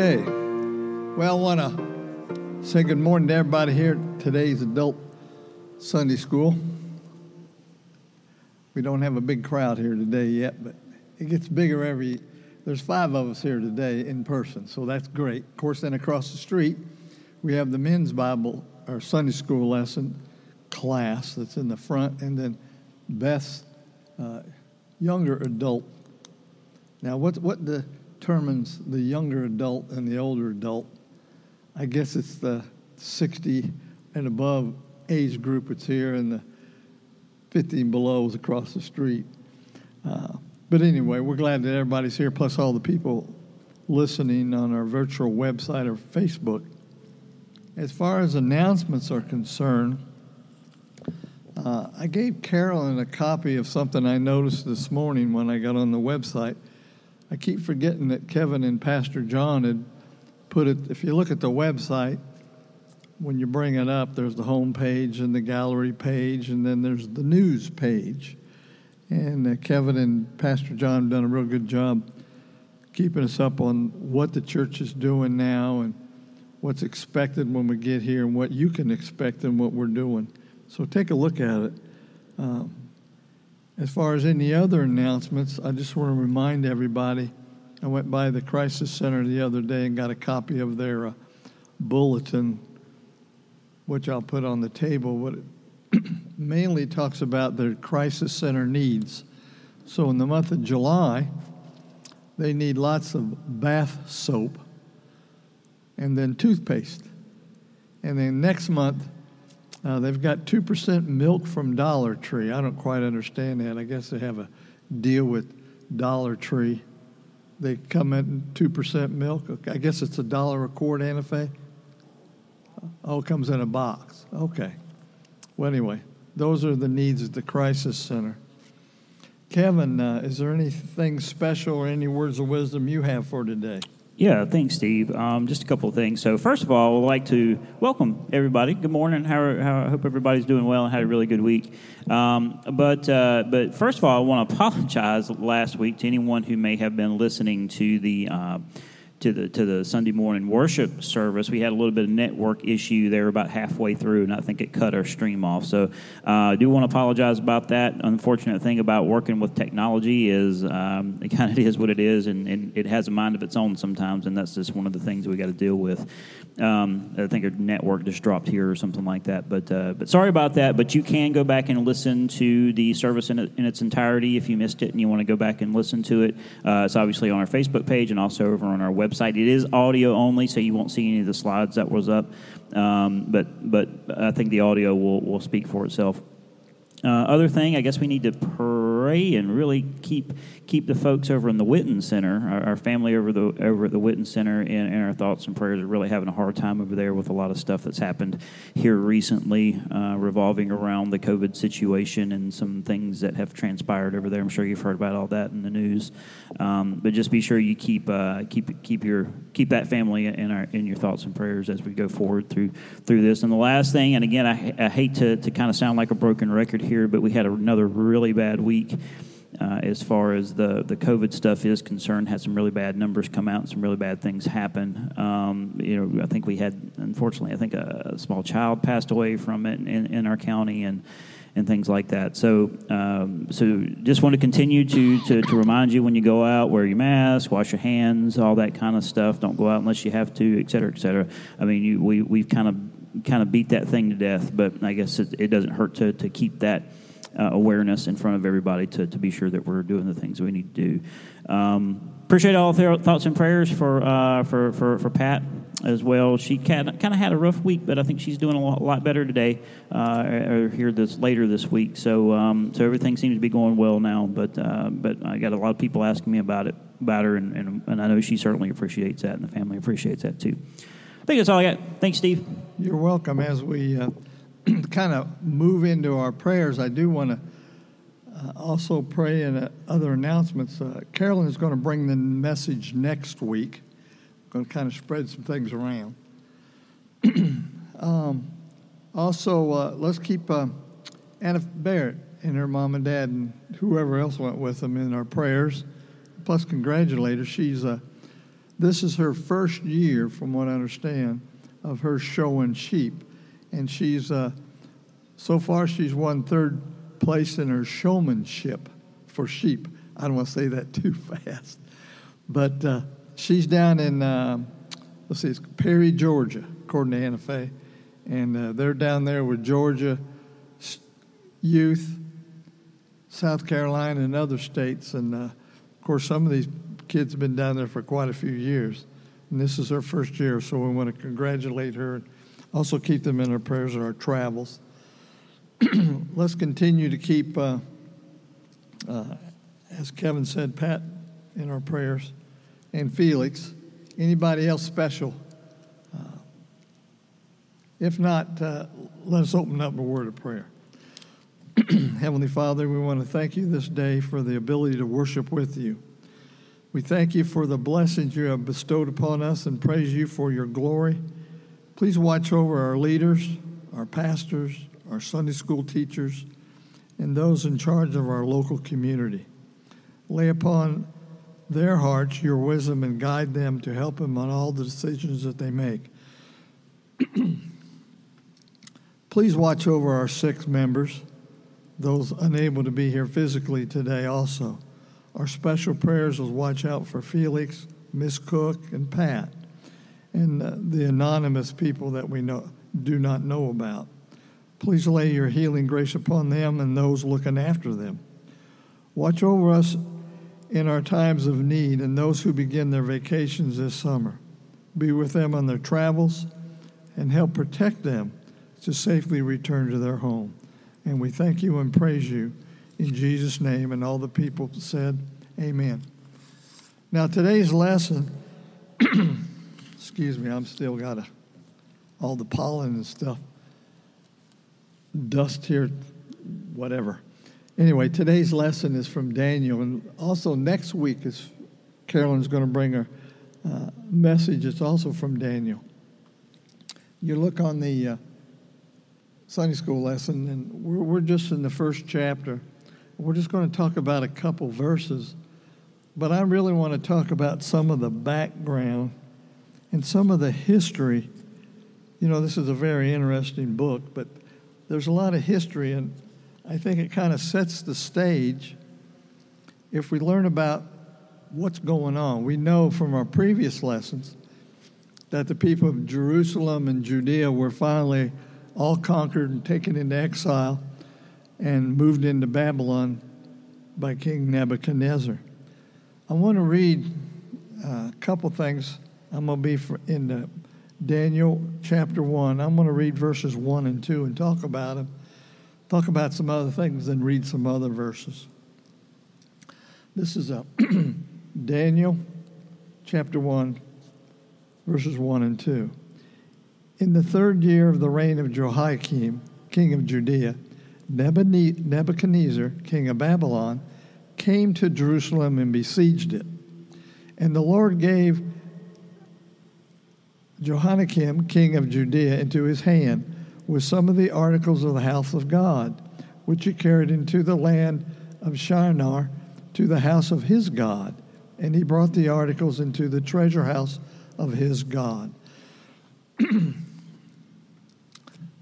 Okay. Well, I want to say good morning to everybody here at today's adult Sunday school. We don't have a big crowd here today yet, but it gets bigger every. There's five of us here today in person, so that's great. Of course, then across the street, we have the men's Bible or Sunday school lesson class that's in the front, and then Beth's uh, younger adult. Now, what what determines the younger adult and the older adult? I guess it's the 60 and above age group that's here, and the 50 and below is across the street. Uh, but anyway, we're glad that everybody's here, plus all the people listening on our virtual website or Facebook. As far as announcements are concerned, uh, I gave Carolyn a copy of something I noticed this morning when I got on the website. I keep forgetting that Kevin and Pastor John had put it, if you look at the website, when you bring it up, there's the home page and the gallery page, and then there's the news page. And uh, Kevin and Pastor John have done a real good job keeping us up on what the church is doing now and what's expected when we get here and what you can expect and what we're doing. So take a look at it. Um, as far as any other announcements, I just want to remind everybody I went by the Crisis Center the other day and got a copy of their uh, bulletin, which I'll put on the table. What it mainly talks about their Crisis Center needs. So in the month of July, they need lots of bath soap and then toothpaste. And then next month, uh, they've got 2% milk from Dollar Tree. I don't quite understand that. I guess they have a deal with Dollar Tree. They come in 2% milk. I guess it's a dollar a quart, Anna Faye? Oh, it comes in a box. Okay. Well, anyway, those are the needs at the Crisis Center. Kevin, uh, is there anything special or any words of wisdom you have for today? Yeah, thanks, Steve. Um, just a couple of things. So, first of all, I'd like to welcome everybody. Good morning. How, how I hope everybody's doing well and had a really good week. Um, but uh, but first of all, I want to apologize last week to anyone who may have been listening to the. Uh, to the to the Sunday morning worship service. We had a little bit of network issue there about halfway through, and I think it cut our stream off. So uh, I do want to apologize about that. Unfortunate thing about working with technology is um, it kind of is what it is, and, and, it has a mind of its own sometimes, and that's just one of the things we got to deal with. Um, I think our network just dropped here or something like that. But uh, but sorry about that. But you can go back and listen to the service in, in its entirety if you missed it and you want to go back and listen to it. Uh, it's obviously on our Facebook page and also over on our website website. It is audio only, so you won't see any of the slides that was up. Um, but but I think the audio will will speak for itself. Uh, other thing, I guess we need to pray and really keep keep the folks over in the Witten Center, our, our family over the over at the Witten Center, in, in, our thoughts and prayers. Are really having a hard time over there with a lot of stuff that's happened here recently, uh, revolving around the COVID situation and some things that have transpired over there. I'm sure you've heard about all that in the news, um, but just be sure you keep uh, keep keep your keep that family in our in your thoughts and prayers as we go forward through through this. And the last thing, and again, I, I hate to to kind of sound like a broken record here, but we had another really bad week uh, as far as the, the COVID stuff is concerned, had some really bad numbers come out and some really bad things happen. Um, you know, I think we had, unfortunately, I think a, a small child passed away from it in, in our county and and things like that. So, um, so just want to continue to, to, to remind you when you go out, wear your mask, wash your hands, all that kind of stuff. Don't go out unless you have to, et cetera, et cetera. I mean, you, we we've kind of kind of beat that thing to death, but I guess it, it doesn't hurt to to keep that uh, awareness in front of everybody to, to be sure that we're doing the things we need to do. Um, appreciate all the thoughts and prayers for, uh, for, for, for Pat as well. She kind of had a rough week, but I think she's doing a lot, a lot better today uh, or here this later this week. So um, so everything seems to be going well now. But uh, but I got a lot of people asking me about it about her, and, and, and I know she certainly appreciates that, and the family appreciates that too. I think that's all I got. Thanks, Steve. You're welcome. As we uh, kind of move into our prayers, I do want to uh, also pray in uh, other announcements. Uh, Carolyn is going to bring the message next week. going to kind of spread some things around. um, also, uh, let's keep uh, Anna Barrett and her mom and dad and whoever else went with them in our prayers. Plus, congratulate her. She's uh, This is her first year, from what I understand, of her showing sheep. And she's, uh, so far, she's won third place in her showmanship for sheep. I don't want to say that too fast. But uh, she's down in, uh, let's see, it's Perry, Georgia, according to Anna Faye. And uh, they're down there with Georgia youth, South Carolina, and other states. And uh, of course, some of these kids have been down there for quite a few years. And this is her first year, so we want to congratulate her and also keep them in our prayers of our travels. Let's continue to keep, uh, uh, as Kevin said, Pat in our prayers and Felix. Anybody else special? Uh, if not, uh, let us open up a word of prayer. Heavenly Father, we want to thank you this day for the ability to worship with you. We thank you for the blessings you have bestowed upon us and praise you for your glory. Please watch over our leaders, our pastors, our Sunday school teachers, and those in charge of our local community. Lay upon their hearts your wisdom and guide them to help them on all the decisions that they make. Please watch over our six members, those unable to be here physically today also. Our special prayers will watch out for Felix, Miss Cook, and Pat, and uh, the anonymous people that we know, do not know about. Please lay your healing grace upon them and those looking after them. Watch over us in our times of need and those who begin their vacations this summer. Be with them on their travels and help protect them to safely return to their home. And we thank you and praise you in Jesus' name. And all the people said, Amen. Now, today's lesson, excuse me, I'm still got a, all the pollen and stuff, dust here, whatever. Anyway, today's lesson is from Daniel. And also, next week, is Carolyn's going to bring a uh, message. It's also from Daniel. You look on the uh, Sunday school lesson, and we're, we're just in the first chapter. We're just going to talk about a couple verses, but I really want to talk about some of the background and some of the history. You know, this is a very interesting book, but there's a lot of history, and I think it kind of sets the stage if we learn about what's going on. We know from our previous lessons that the people of Jerusalem and Judea were finally all conquered and taken into exile and moved into Babylon by King Nebuchadnezzar. I want to read uh, a couple things. I'm going to be in Daniel chapter 1. I'm going to read verses 1 and 2 and talk about them. Talk about some other things and read some other verses. This is a Daniel chapter 1, verses 1 and 2. In the third year of the reign of Jehoiakim, king of Judea, Nebuchadnezzar, king of Babylon, came to Jerusalem and besieged it. And the Lord gave Jehoiakim, king of Judea, into his hand with some of the articles of the house of God, which he carried into the land of Shinar to the house of his God. And he brought the articles into the treasure house of his God. I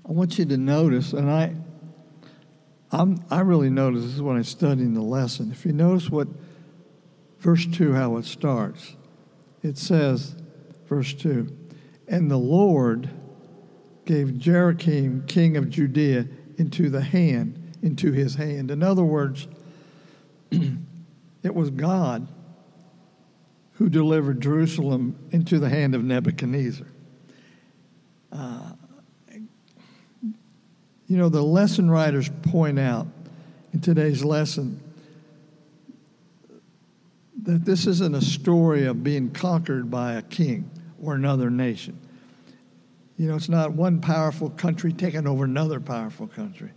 want you to notice, and I, I'm, I really notice this is when I'm studying the lesson. If you notice what verse 2, how it starts, it says, verse 2, and the Lord gave Jehoiakim, king of Judea, into the hand, into his hand. In other words, it was God who delivered Jerusalem into the hand of Nebuchadnezzar. Uh, you know, the lesson writers point out in today's lesson that this isn't a story of being conquered by a king or another nation. You know, it's not one powerful country taking over another powerful country.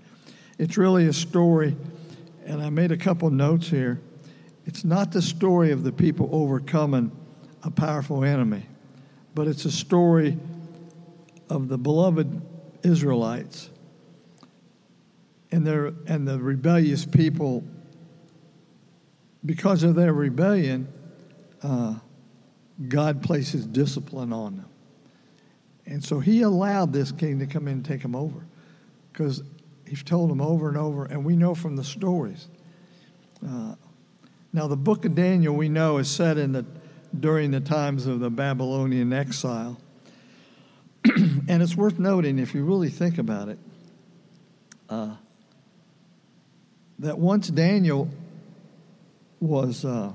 It's really a story, and I made a couple notes here. It's not the story of the people overcoming a powerful enemy, but it's a story of the beloved Israelites and their and the rebellious people. Because of their rebellion, uh, God places discipline on them. And so he allowed this king to come in and take him over because he's told him over and over, and we know from the stories. Uh, now, the book of Daniel, we know, is set in the, during the times of the Babylonian exile. and it's worth noting, if you really think about it, uh, that once Daniel was, uh,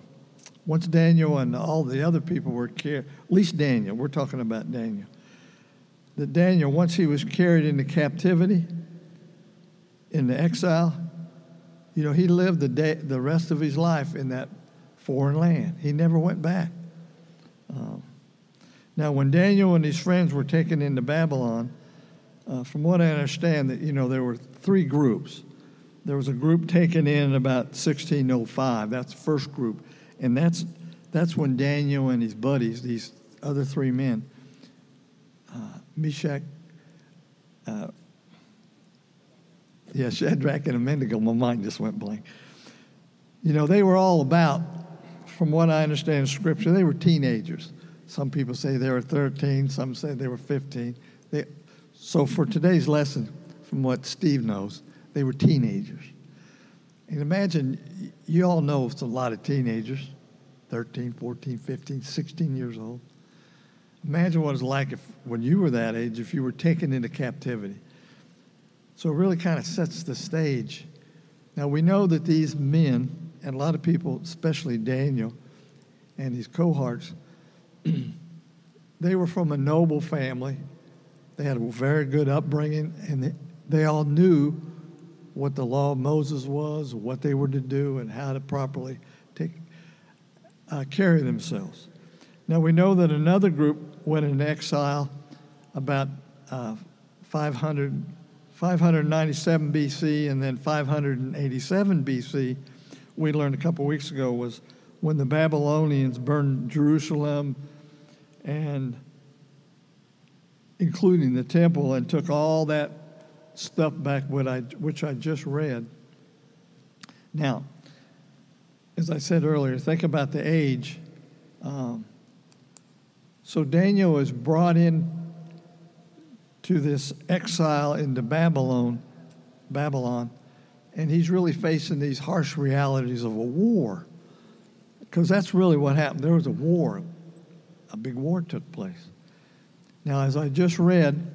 once Daniel and all the other people were carried, at least Daniel, we're talking about Daniel, that Daniel, once he was carried into captivity, into exile, you know, he lived the, day, the rest of his life in that foreign land. He never went back. Um, now, when Daniel and his friends were taken into Babylon, uh, from what I understand, that you know there were three groups. There was a group taken in about 1605. That's the first group, and that's that's when Daniel and his buddies, these other three men, uh, Meshach, uh, yeah, Shadrach and Abednego, my mind just went blank. You know, they were all about, from what I understand Scripture, they were teenagers. Some people say they were 13, some say they were 15. They, so for today's lesson, from what Steve knows, they were teenagers. And imagine, you all know it's a lot of teenagers 13, 14, 15, 16 years old. Imagine what it's like if, when you were that age, if you were taken into captivity. So it really kind of sets the stage. Now we know that these men, and a lot of people, especially Daniel and his cohorts, they were from a noble family. They had a very good upbringing, and they, they all knew what the law of Moses was, what they were to do, and how to properly take uh, carry themselves. Now we know that another group went into exile about uh, 500, 597 BC and then 587 BC. We learned a couple weeks ago was when the Babylonians burned Jerusalem and including the temple and took all that stuff back what I, which I just read. Now, as I said earlier, think about the age. Um, so Daniel is brought in to this exile into Babylon, Babylon, and he's really facing these harsh realities of a war. Because that's really what happened. There was a war, a big war took place. Now, as I just read,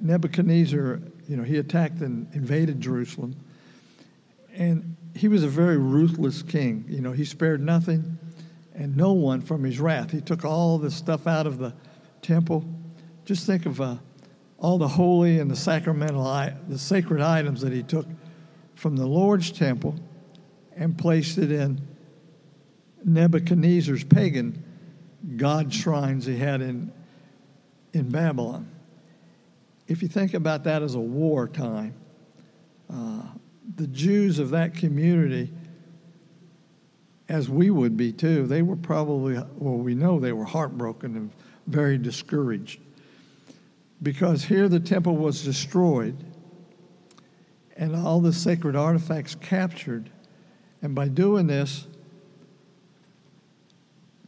Nebuchadnezzar, you know, he attacked and invaded Jerusalem. And he was a very ruthless king. You know, he spared nothing and no one from his wrath. He took all the stuff out of the temple. Just think of uh, all the holy and the sacramental, the sacred items that he took from the Lord's temple and placed it in Nebuchadnezzar's pagan god shrines he had in, in Babylon. If you think about that as a wartime, uh, the Jews of that community, as we would be too, they were probably, well, we know they were heartbroken and very discouraged. Because here the temple was destroyed and all the sacred artifacts captured. And by doing this,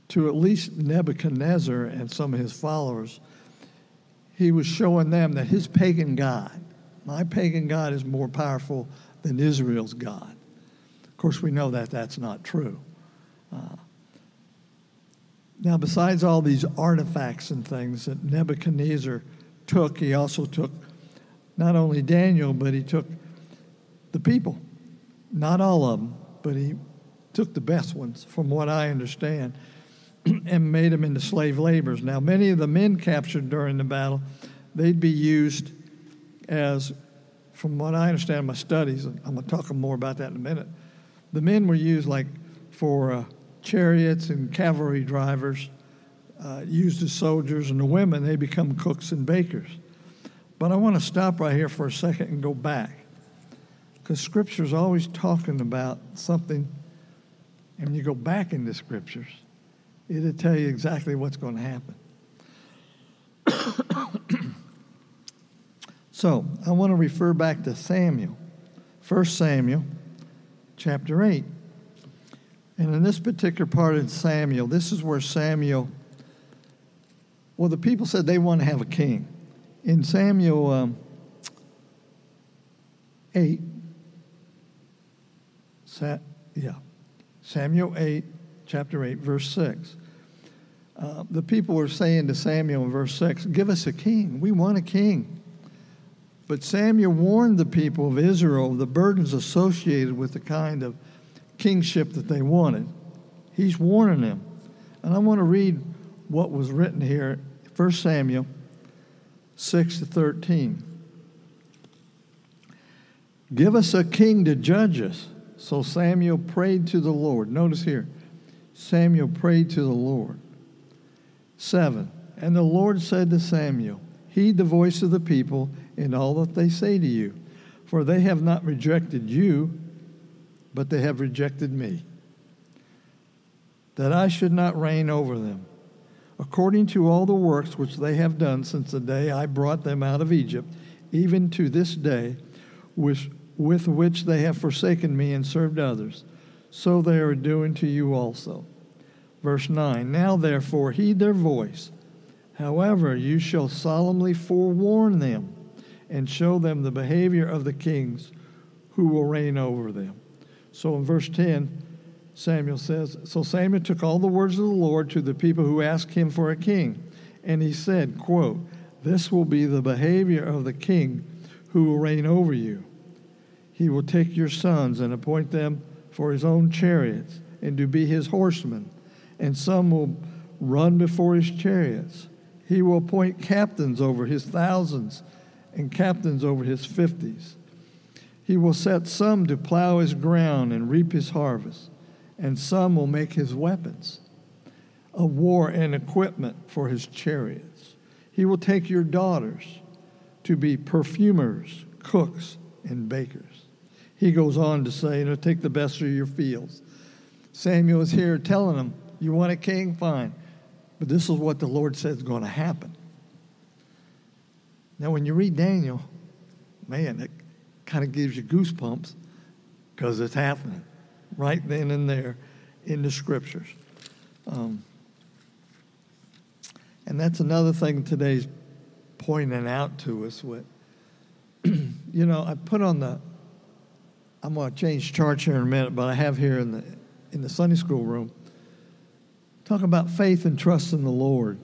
to at least Nebuchadnezzar and some of his followers, he was showing them that his pagan God, my pagan God, is more powerful than Israel's God. Of course, we know that that's not true. Uh, now, besides all these artifacts and things that Nebuchadnezzar took, he also took not only Daniel, but he took the people. Not all of them, but he took the best ones, from what I understand, and made them into slave laborers. Now, many of the men captured during the battle, they'd be used as from what I understand my studies, I'm going to talk more about that in a minute, the men were used like for uh, chariots and cavalry drivers, uh, used as soldiers, and the women, they become cooks and bakers. But I want to stop right here for a second and go back. Because Scripture is always talking about something, and you go back into Scriptures, it'll tell you exactly what's going to happen. So I want to refer back to Samuel, 1 Samuel chapter 8. And in this particular part of Samuel, this is where Samuel well, the people said they want to have a king. In Samuel um, 8, Sa- yeah, Samuel 8, chapter 8, verse 6. Uh, the people were saying to Samuel in verse 6, Give us a king. We want a king. But Samuel warned the people of Israel of the burdens associated with the kind of kingship that they wanted. He's warning them. And I want to read what was written here, 1 Samuel 6 to 13. Give us a king to judge us. So Samuel prayed to the Lord. Notice here, Samuel prayed to the Lord. 7. And the Lord said to Samuel, Heed the voice of the people in all that they say to you, for they have not rejected you, but they have rejected me, that I should not reign over them, according to all the works which they have done since the day I brought them out of Egypt, even to this day, with which they have forsaken me and served others. So they are doing to you also. Verse 9 Now therefore heed their voice. However, you shall solemnly forewarn them and show them the behavior of the kings who will reign over them. So in verse 10, Samuel says, So Samuel took all the words of the Lord to the people who asked him for a king. And he said, quote, This will be the behavior of the king who will reign over you. He will take your sons and appoint them for his own chariots and to be his horsemen, and some will run before his chariots. He will appoint captains over his thousands and captains over his fifties. He will set some to plow his ground and reap his harvest, and some will make his weapons of war and equipment for his chariots. He will take your daughters to be perfumers, cooks, and bakers. He goes on to say, you know, take the best of your fields. Samuel is here telling them, you want a king? Fine. But this is what the Lord says is going to happen. Now, when you read Daniel, man, it kind of gives you goosebumps because it's happening right then and there in the scriptures. Um, and that's another thing today's pointing out to us. What you know, I put on the. I'm going to change charts here in a minute, but I have here in the in the Sunday school room. Talk about faith and trust in the Lord.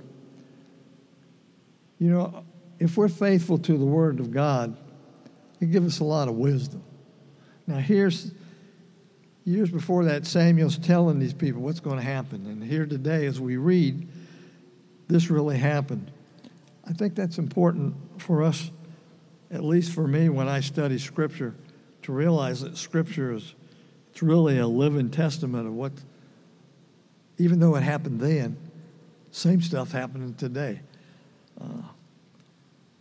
You know, if we're faithful to the Word of God, it gives us a lot of wisdom. Now, here's years before that, Samuel's telling these people what's going to happen. And here today, as we read, this really happened. I think that's important for us, at least for me, when I study Scripture, to realize that Scripture is it's really a living testament of what, even though it happened then, same stuff happening today. Uh,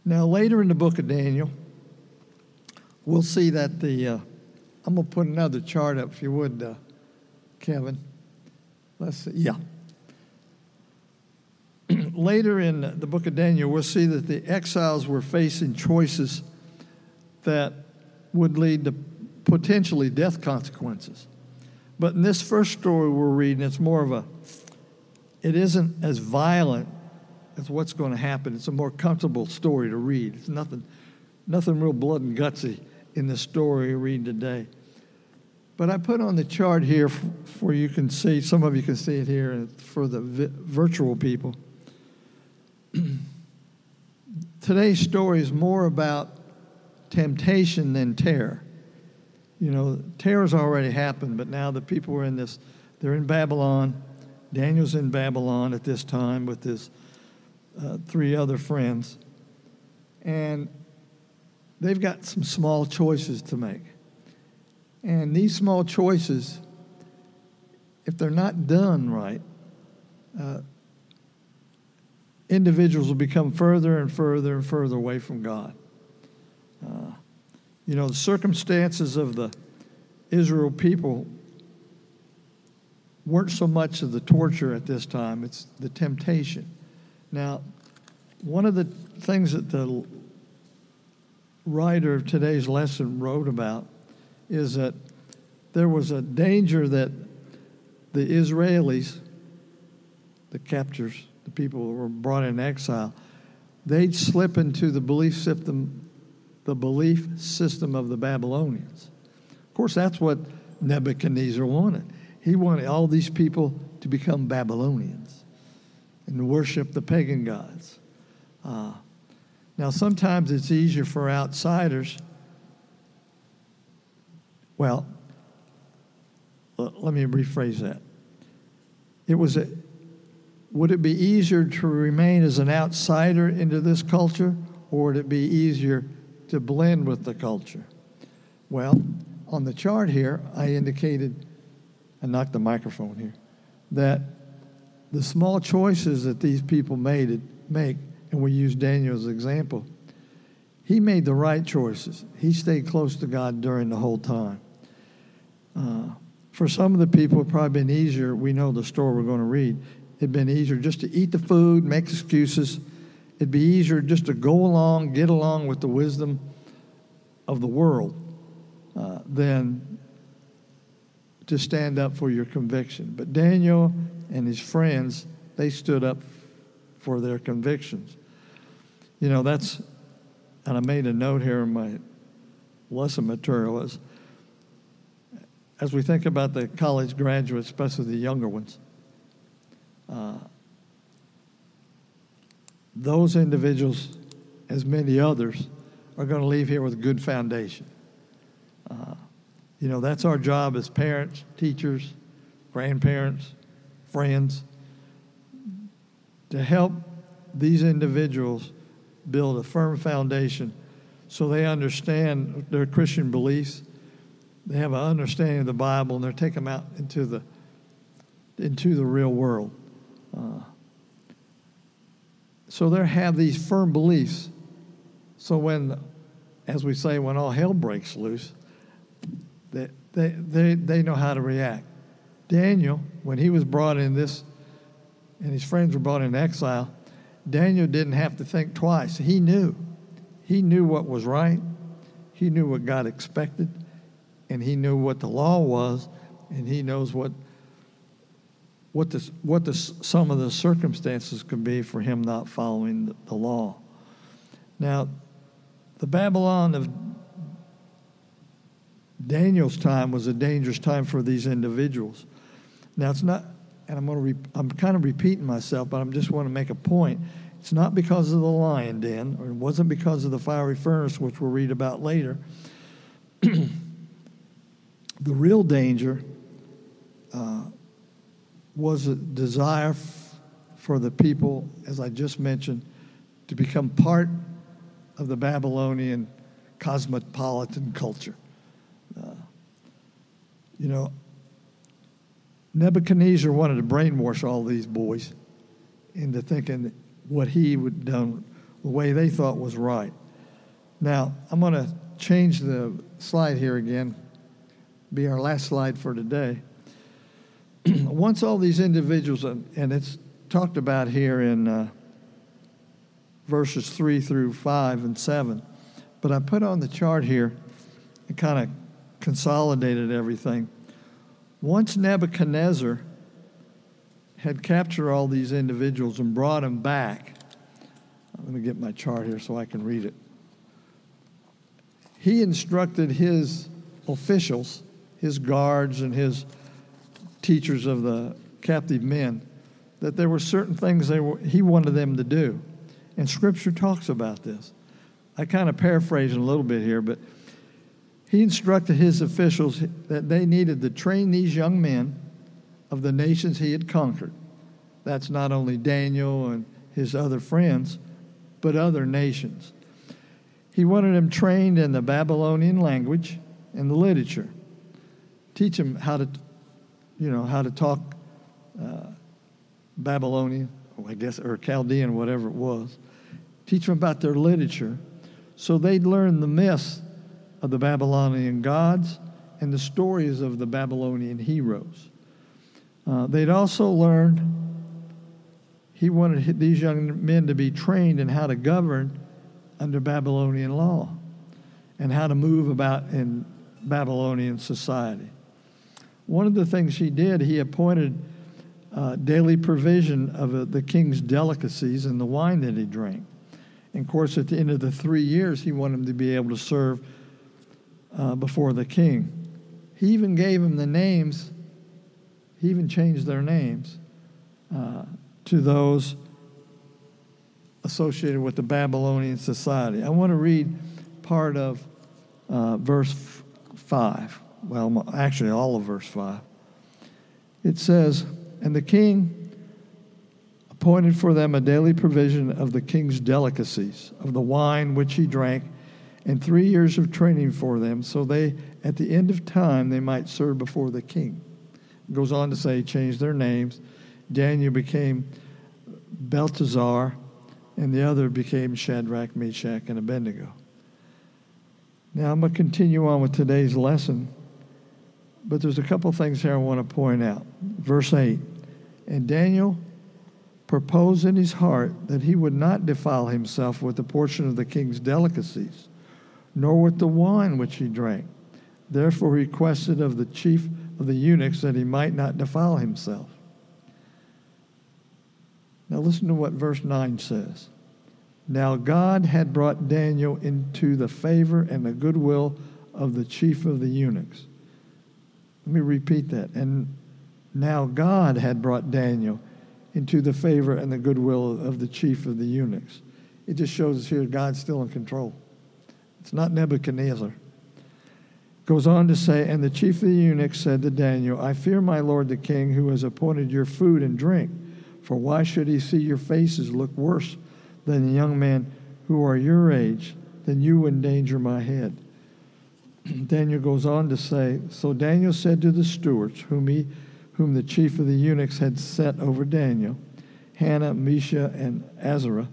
now, later in the book of Daniel, we'll see that the, uh, I'm going to put another chart up if you would, uh, Kevin. Let's see, yeah. later in the book of Daniel, we'll see that the exiles were facing choices that would lead to potentially death consequences. But in this first story we're reading, it's more of a, it isn't as violent as what's going to happen. It's a more comfortable story to read. It's nothing, nothing real blood and gutsy in the story we read today. But I put on the chart here for you can see, some of you can see it here for the vi- virtual people. Today's story is more about temptation than terror. You know, terror's already happened, but now the people are in this, they're in Babylon. Daniel's in Babylon at this time with his uh, three other friends. And they've got some small choices to make. And these small choices, if they're not done right, uh, individuals will become further and further and further away from God. Uh, you know, the circumstances of the Israel people weren't so much of the torture at this time, it's the temptation. Now, one of the things that the writer of today's lesson wrote about is that there was a danger that the Israelis, the captors, the people who were brought in exile, they'd slip into the belief system, the belief system of the Babylonians. Of course, that's what Nebuchadnezzar wanted. He wanted all these people to become Babylonians and worship the pagan gods. Uh, now, sometimes it's easier for outsiders. Well, let me rephrase that. It was a, would it be easier to remain as an outsider into this culture, or would it be easier to blend with the culture? Well, on the chart here, I indicated, I knocked the microphone here, that the small choices that these people made make, and we use Daniel as example, he made the right choices. He stayed close to God during the whole time. Uh, for some of the people, it probably been easier. We know the story we're going to read. It'd been easier just to eat the food, make excuses. It'd be easier just to go along, get along with the wisdom of the world uh, than to stand up for your conviction. But Daniel and his friends, they stood up for their convictions. You know, that's, and I made a note here in my lesson material is as we think about the college graduates, especially the younger ones, uh, those individuals, as many others, are going to leave here with a good foundation. Uh, you know, that's our job as parents, teachers, grandparents, friends, to help these individuals build a firm foundation so they understand their Christian beliefs they have an understanding of the Bible and they're taking them out into the into the real world. Uh, so they have these firm beliefs. So when, as we say, when all hell breaks loose, they, they, they, they know how to react. Daniel, when he was brought in this, and his friends were brought in exile, Daniel didn't have to think twice. He knew. He knew what was right. He knew what God expected and he knew what the law was, and he knows what what the, what the, some of the circumstances could be for him not following the, the law. Now, the Babylon of Daniel's time was a dangerous time for these individuals. Now, it's not, and I'm going to, re, I'm kind of repeating myself, but I am just want to make a point. It's not because of the lion den, or it wasn't because of the fiery furnace, which we'll read about later. The real danger uh, was a desire for the people, as I just mentioned, to become part of the Babylonian cosmopolitan culture. Uh, you know, Nebuchadnezzar wanted to brainwash all these boys into thinking what he would done the way they thought was right. Now, I'm going to change the slide here again be our last slide for today. Once all these individuals, and it's talked about here in uh, verses 3 through 5 and 7, but I put on the chart here and kind of consolidated everything. Once Nebuchadnezzar had captured all these individuals and brought them back, let me get my chart here so I can read it. He instructed his officials his guards and his teachers of the captive men that there were certain things they were, he wanted them to do. And Scripture talks about this. I kind of paraphrase a little bit here, but he instructed his officials that they needed to train these young men of the nations he had conquered. That's not only Daniel and his other friends, but other nations. He wanted them trained in the Babylonian language and the literature teach them how to, you know, how to talk uh, Babylonian, I guess, or Chaldean, whatever it was. Teach them about their literature so they'd learn the myths of the Babylonian gods and the stories of the Babylonian heroes. Uh, they'd also learn, he wanted these young men to be trained in how to govern under Babylonian law and how to move about in Babylonian society. One of the things he did, he appointed uh, daily provision of uh, the king's delicacies and the wine that he drank. And of course, at the end of the three years, he wanted him to be able to serve uh, before the king. He even gave him the names, he even changed their names uh, to those associated with the Babylonian society. I want to read part of uh, verse 5. Well, actually, all of verse 5. It says, And the king appointed for them a daily provision of the king's delicacies, of the wine which he drank, and three years of training for them, so they, at the end of time, they might serve before the king. It goes on to say, change their names. Daniel became Belteshazzar, and the other became Shadrach, Meshach, and Abednego. Now I'm going to continue on with today's lesson, but there's a couple things here I want to point out. Verse 8 And Daniel proposed in his heart that he would not defile himself with the portion of the king's delicacies, nor with the wine which he drank. Therefore, he requested of the chief of the eunuchs that he might not defile himself. Now, listen to what verse 9 says. Now, God had brought Daniel into the favor and the goodwill of the chief of the eunuchs. Let me repeat that. And now, God had brought Daniel into the favor and the goodwill of the chief of the eunuchs. It just shows us here God's still in control. It's not Nebuchadnezzar. Goes on to say, And the chief of the eunuchs said to Daniel, I fear my lord the king, who has appointed your food and drink. For why should he see your faces look worse than the young men who are your age? Then you endanger my head. Daniel goes on to say, So Daniel said to the stewards, whom, he, whom the chief of the eunuchs had set over Daniel, Hannah, Misha, and Azariah,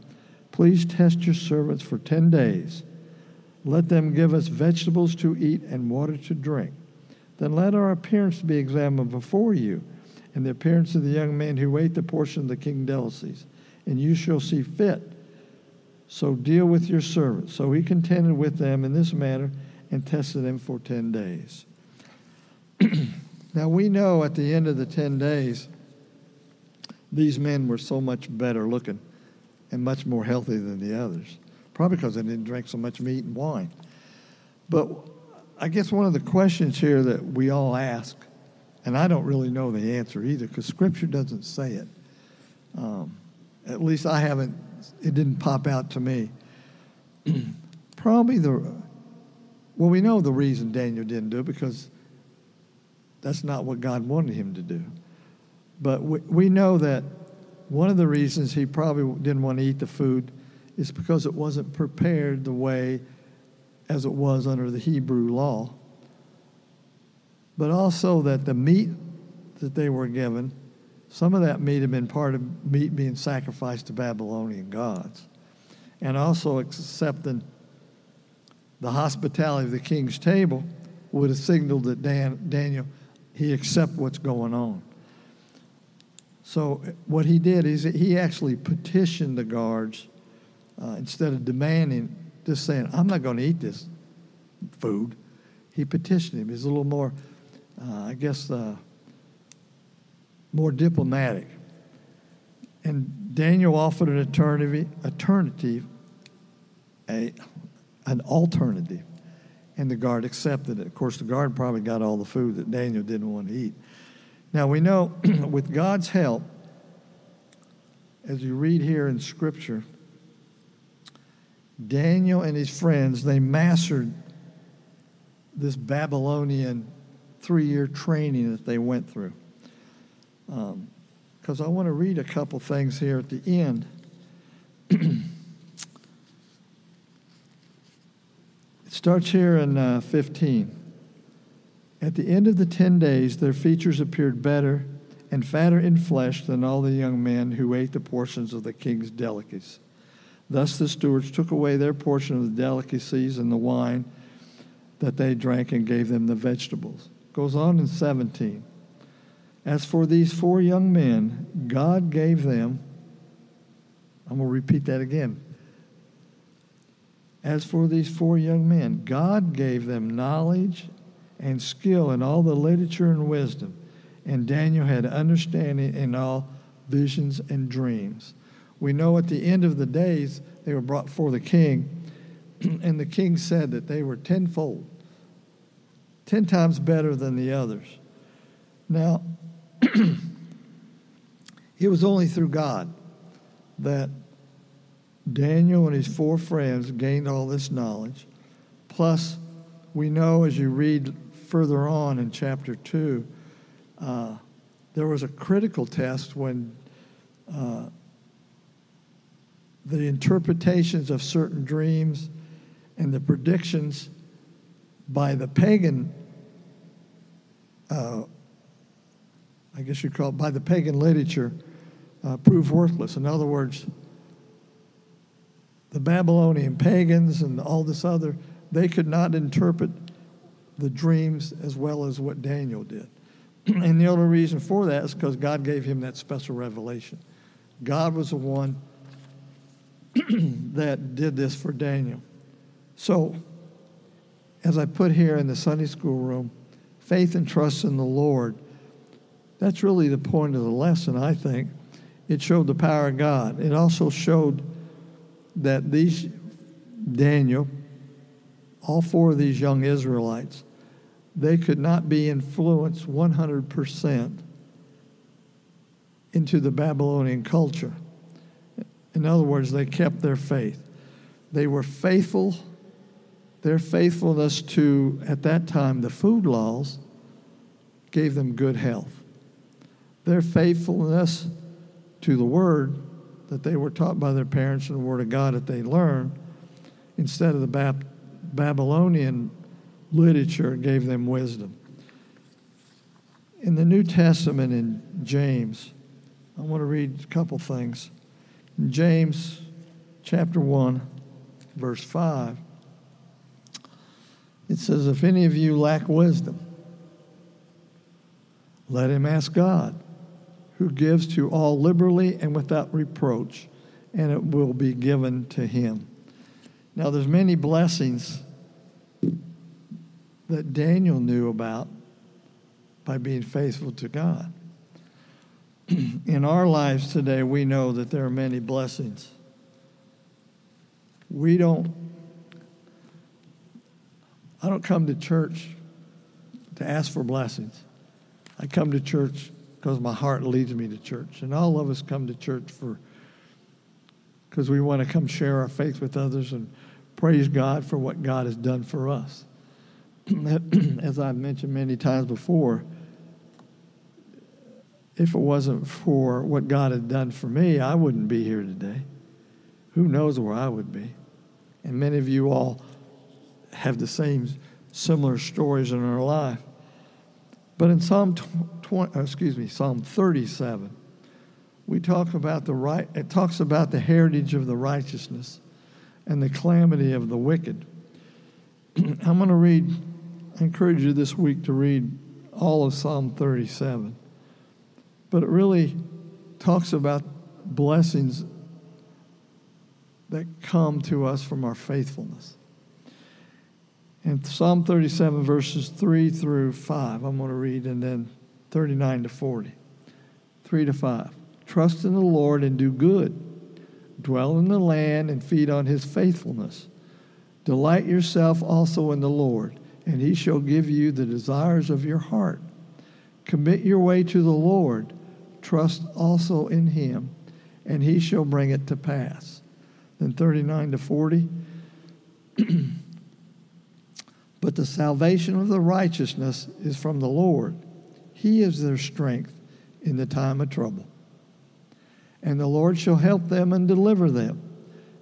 Please test your servants for ten days. Let them give us vegetables to eat and water to drink. Then let our appearance be examined before you and the appearance of the young man who ate the portion of the king delicacies, and you shall see fit. So deal with your servants. So he contended with them in this manner and tested them for 10 days. now we know at the end of the 10 days, these men were so much better looking and much more healthy than the others, probably because they didn't drink so much meat and wine. But I guess one of the questions here that we all ask and I don't really know the answer either because Scripture doesn't say it. Um, at least I haven't, it didn't pop out to me. Probably the, well, we know the reason Daniel didn't do it because that's not what God wanted him to do. But we, we know that one of the reasons he probably didn't want to eat the food is because it wasn't prepared the way as it was under the Hebrew law but also that the meat that they were given, some of that meat had been part of meat being sacrificed to Babylonian gods. And also accepting the hospitality of the king's table would have signaled that Dan, Daniel, he accept what's going on. So what he did is he actually petitioned the guards uh, instead of demanding, just saying, I'm not going to eat this food. He petitioned him. He's a little more uh, I guess, uh, more diplomatic. And Daniel offered an alternative, alternative a, an alternative, and the guard accepted it. Of course, the guard probably got all the food that Daniel didn't want to eat. Now, we know with God's help, as you read here in Scripture, Daniel and his friends, they mastered this Babylonian three year training that they went through. Because um, I want to read a couple things here at the end. starts here in uh, 15. At the end of the 10 days, their features appeared better and fatter in flesh than all the young men who ate the portions of the king's delicacies. Thus the stewards took away their portion of the delicacies and the wine that they drank and gave them the vegetables. Goes on in 17. As for these four young men, God gave them, I'm going to repeat that again. As for these four young men, God gave them knowledge and skill in all the literature and wisdom, and Daniel had understanding in all visions and dreams. We know at the end of the days they were brought before the king, and the king said that they were tenfold, ten times better than the others. Now, it was only through God that Daniel and his four friends gained all this knowledge. Plus, we know as you read further on in chapter 2, uh, there was a critical test when uh, the interpretations of certain dreams and the predictions by the pagan, uh, I guess you'd call it, by the pagan literature, uh, proved worthless. In other words, the Babylonian pagans and all this other, they could not interpret the dreams as well as what Daniel did. and the only reason for that is because God gave him that special revelation. God was the one that did this for Daniel. So, as I put here in the Sunday school room, faith and trust in the Lord, that's really the point of the lesson, I think. It showed the power of God. It also showed that these, Daniel, all four of these young Israelites, they could not be influenced 100% into the Babylonian culture. In other words, they kept their faith. They were faithful. Their faithfulness to, at that time, the food laws gave them good health. Their faithfulness to the Word that they were taught by their parents and the Word of God that they learned, instead of the Bab- Babylonian literature, gave them wisdom. In the New Testament, in James, I want to read a couple things. In James chapter 1, verse 5, it says, If any of you lack wisdom, let him ask God, who gives to all liberally and without reproach, and it will be given to him. Now, there's many blessings that Daniel knew about by being faithful to God. in our lives today, we know that there are many blessings. We don't, I don't come to church to ask for blessings. I come to church because my heart leads me to church. And all of us come to church for, because we want to come share our faith with others and praise God for what God has done for us. As I've mentioned many times before, if it wasn't for what God had done for me, I wouldn't be here today. Who knows where I would be? And many of you all have the same similar stories in our life. But in Psalm 20, uh, excuse me, Psalm 37, we talk about the right it talks about the heritage of the righteousness and the calamity of the wicked. I'm going to read I encourage you this week to read all of Psalm 37 but it really talks about blessings that come to us from our faithfulness. In Psalm 37, verses 3 through 5, I'm going to read, and then 39 to 40. 3 to 5. Trust in the Lord and do good. Dwell in the land and feed on his faithfulness. Delight yourself also in the Lord, and he shall give you the desires of your heart. Commit your way to the Lord trust also in him, and he shall bring it to pass. Then 39 to 40. but the salvation of the righteousness is from the Lord. He is their strength in the time of trouble. And the Lord shall help them and deliver them,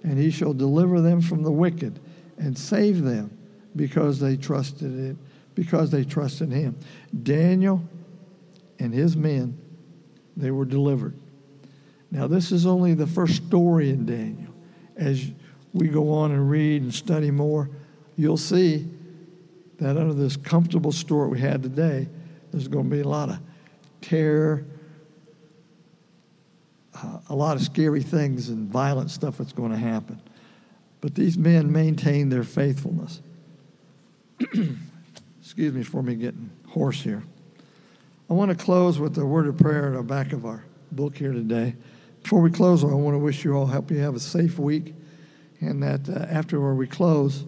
and he shall deliver them from the wicked and save them because they trusted it, because they trusted him. Daniel and his men they were delivered. Now, this is only the first story in Daniel. As we go on and read and study more, you'll see that under this comfortable story we had today, there's going to be a lot of terror, uh, a lot of scary things and violent stuff that's going to happen. But these men maintained their faithfulness. Excuse me for me getting hoarse here. I want to close with a word of prayer at the back of our book here today. Before we close, I want to wish you all help you have a safe week, and that uh, after we close,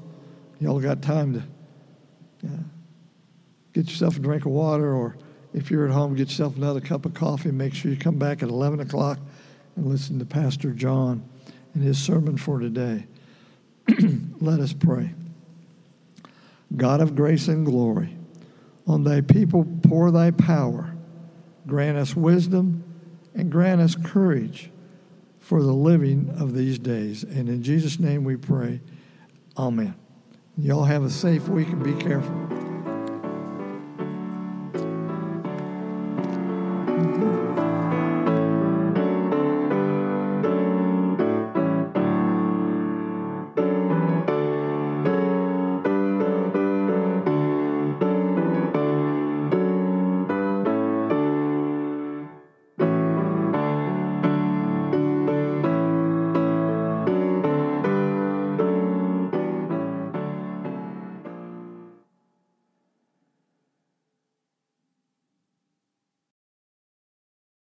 y'all got time to uh, get yourself a drink of water, or if you're at home, get yourself another cup of coffee. Make sure you come back at 11 o'clock and listen to Pastor John and his sermon for today. Let us pray. God of grace and glory, on thy people pour thy power. Grant us wisdom and grant us courage for the living of these days. And in Jesus' name we pray. Amen. Y'all have a safe week and be careful.